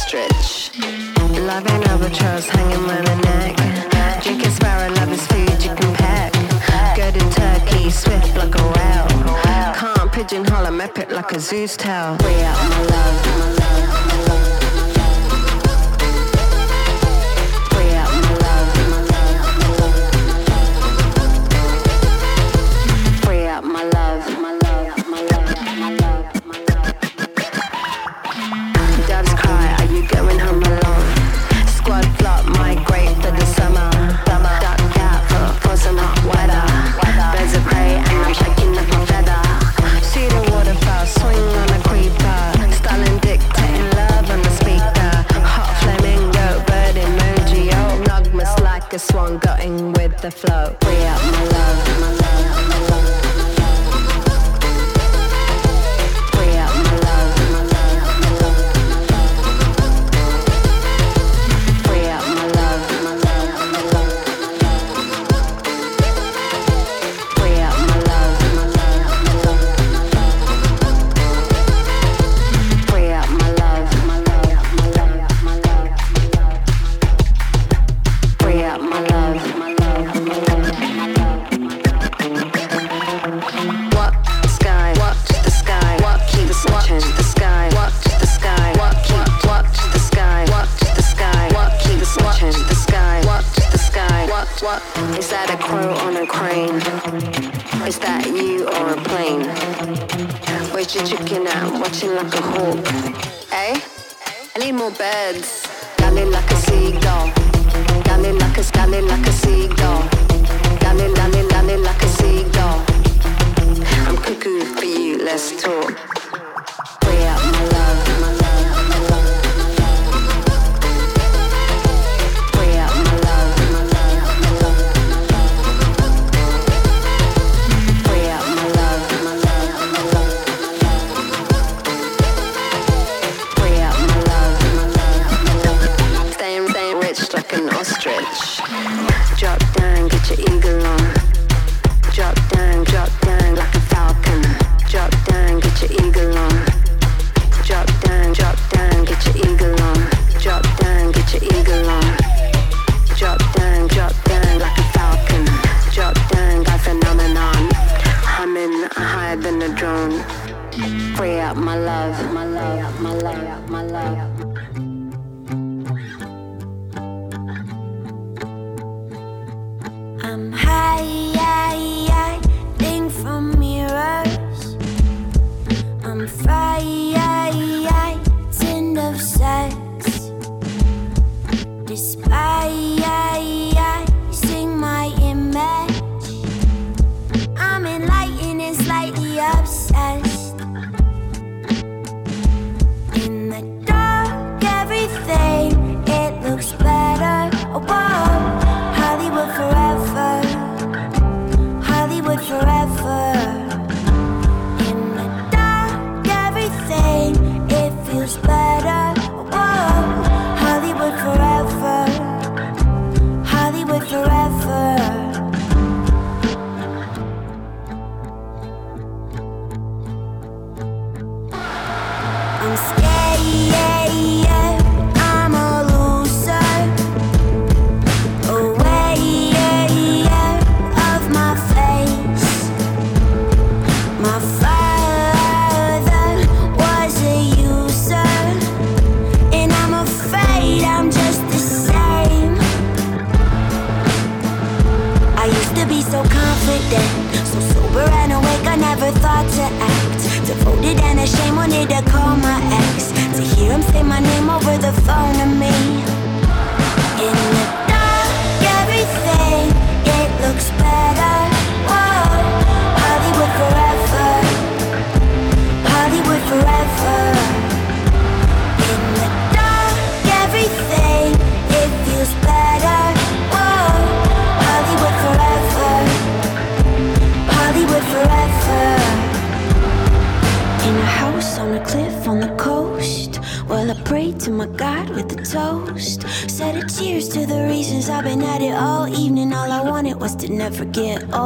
ostrich. Loving albatross hanging by the neck. drinking sparrow, love is food you can pack. Good in turkey, swift like a whale. Can't pigeonhole a mepit like a zoo's tail. Free out my love, my love. the flow, free up my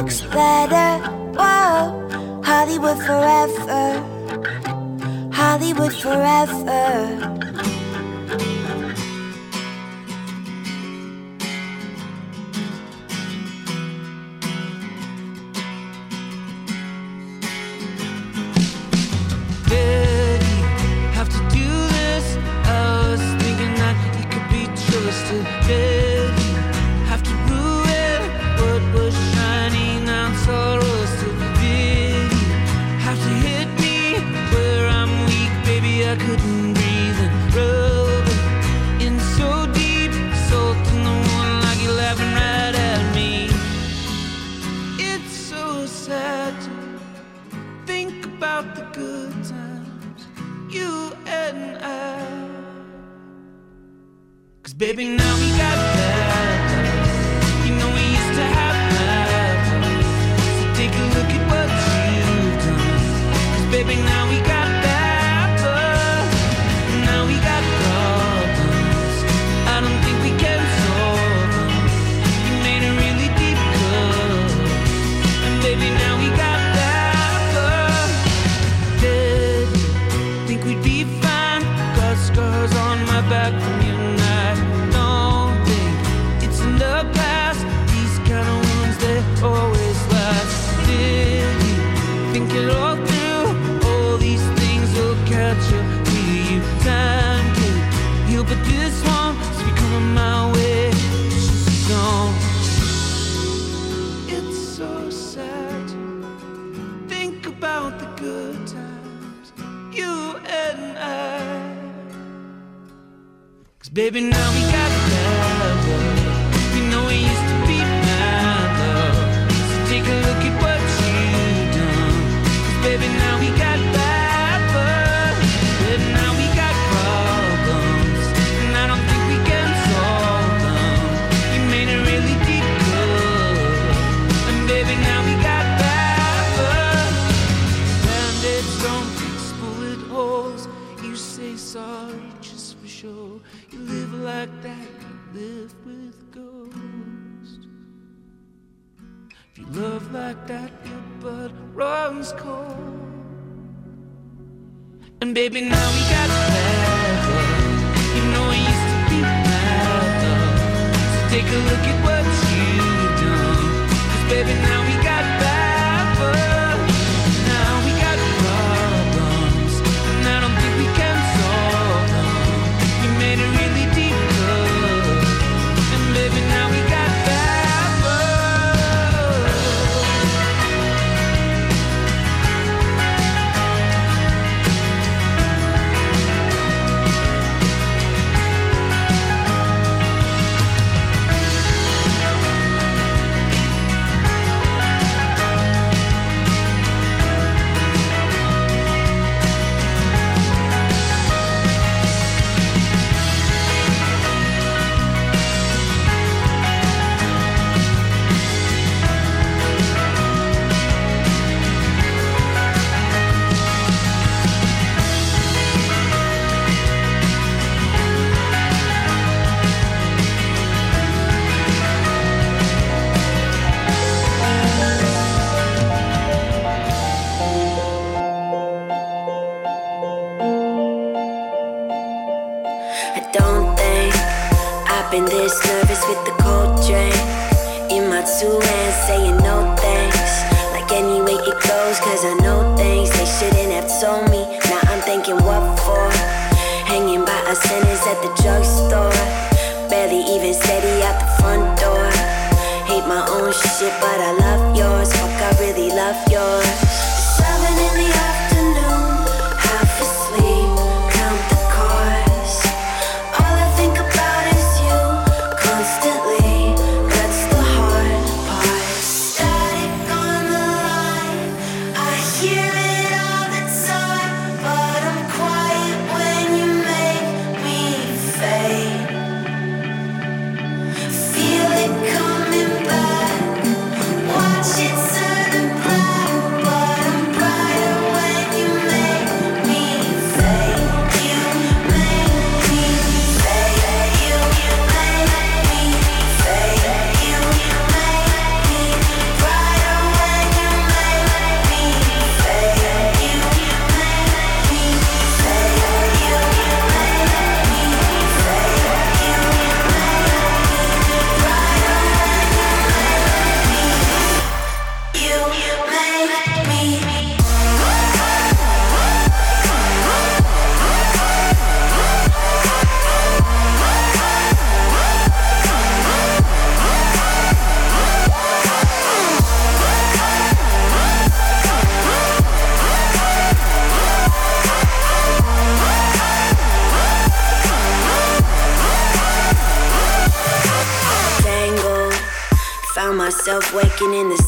looks better. Hollywood forever. Hollywood forever. baby, now we got better. You know I used to be mad, though. So take a look at what you done. Cause baby, now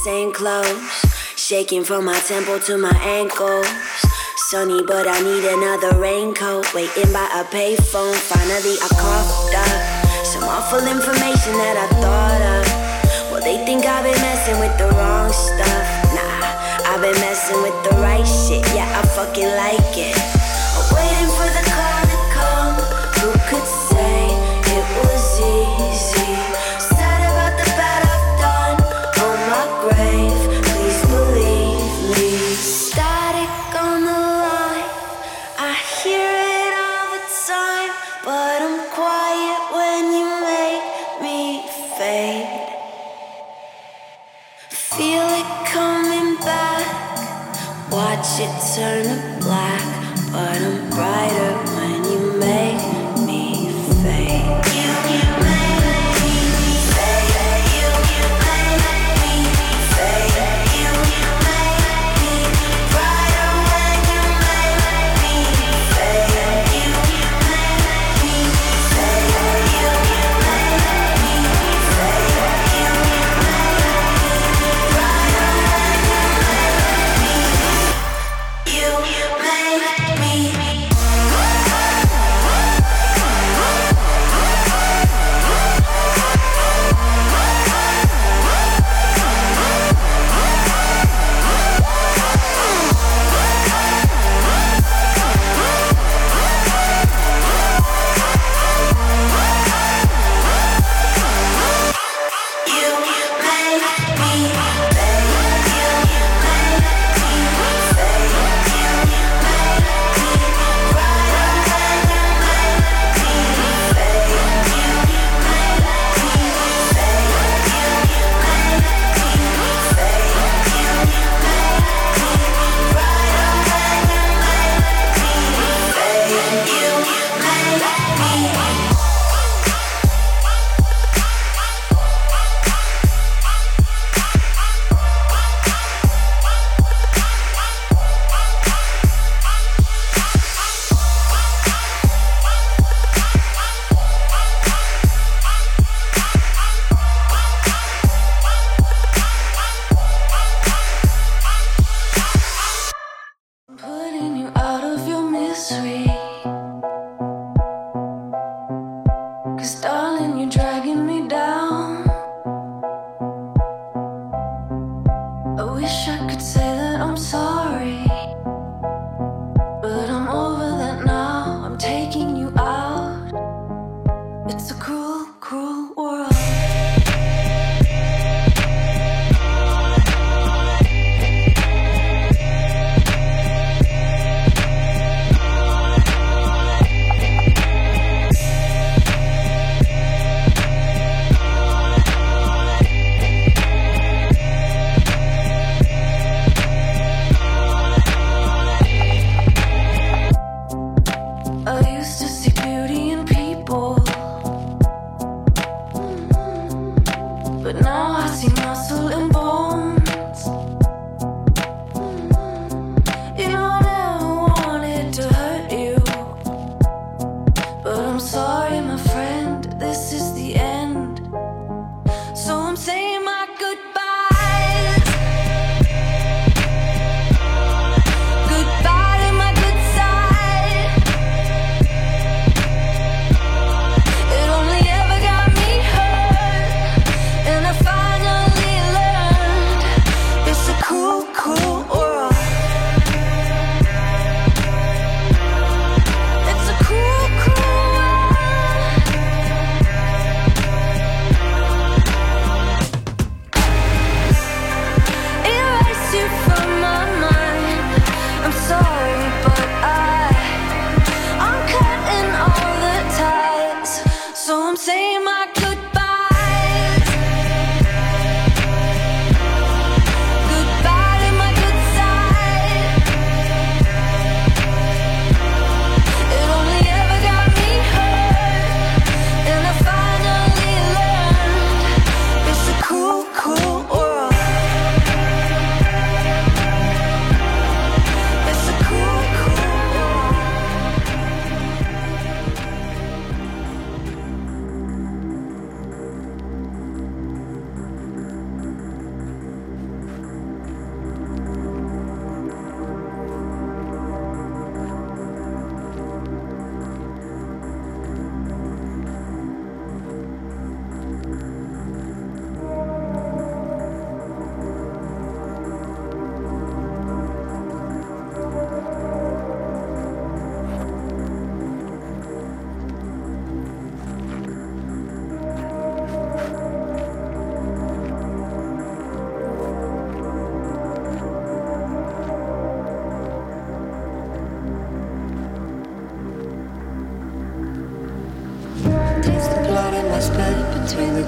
Same clothes. Shaking from my temple to my ankles. Sunny, but I need another raincoat. Waiting by a payphone, finally I coughed up some awful information that I thought of. Well, they think I've been messing with the wrong stuff. Nah, I've been messing with the right shit. Yeah, I fucking like it. I'm waiting for the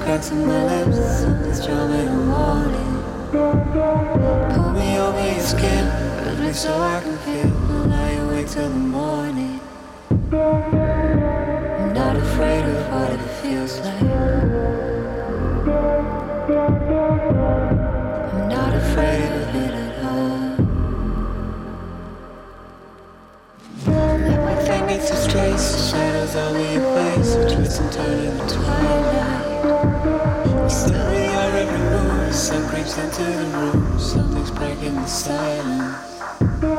cracks in my lips. It's driving me wanted. Pull me over your skin, release me so I can feel. I lie awake till the morning. I'm not afraid of what it feels like. I'm not afraid of it at all. Everything needs a trace. shadows all over your twist and turn in the twilight. The creeps into the room, something's breaking the silence.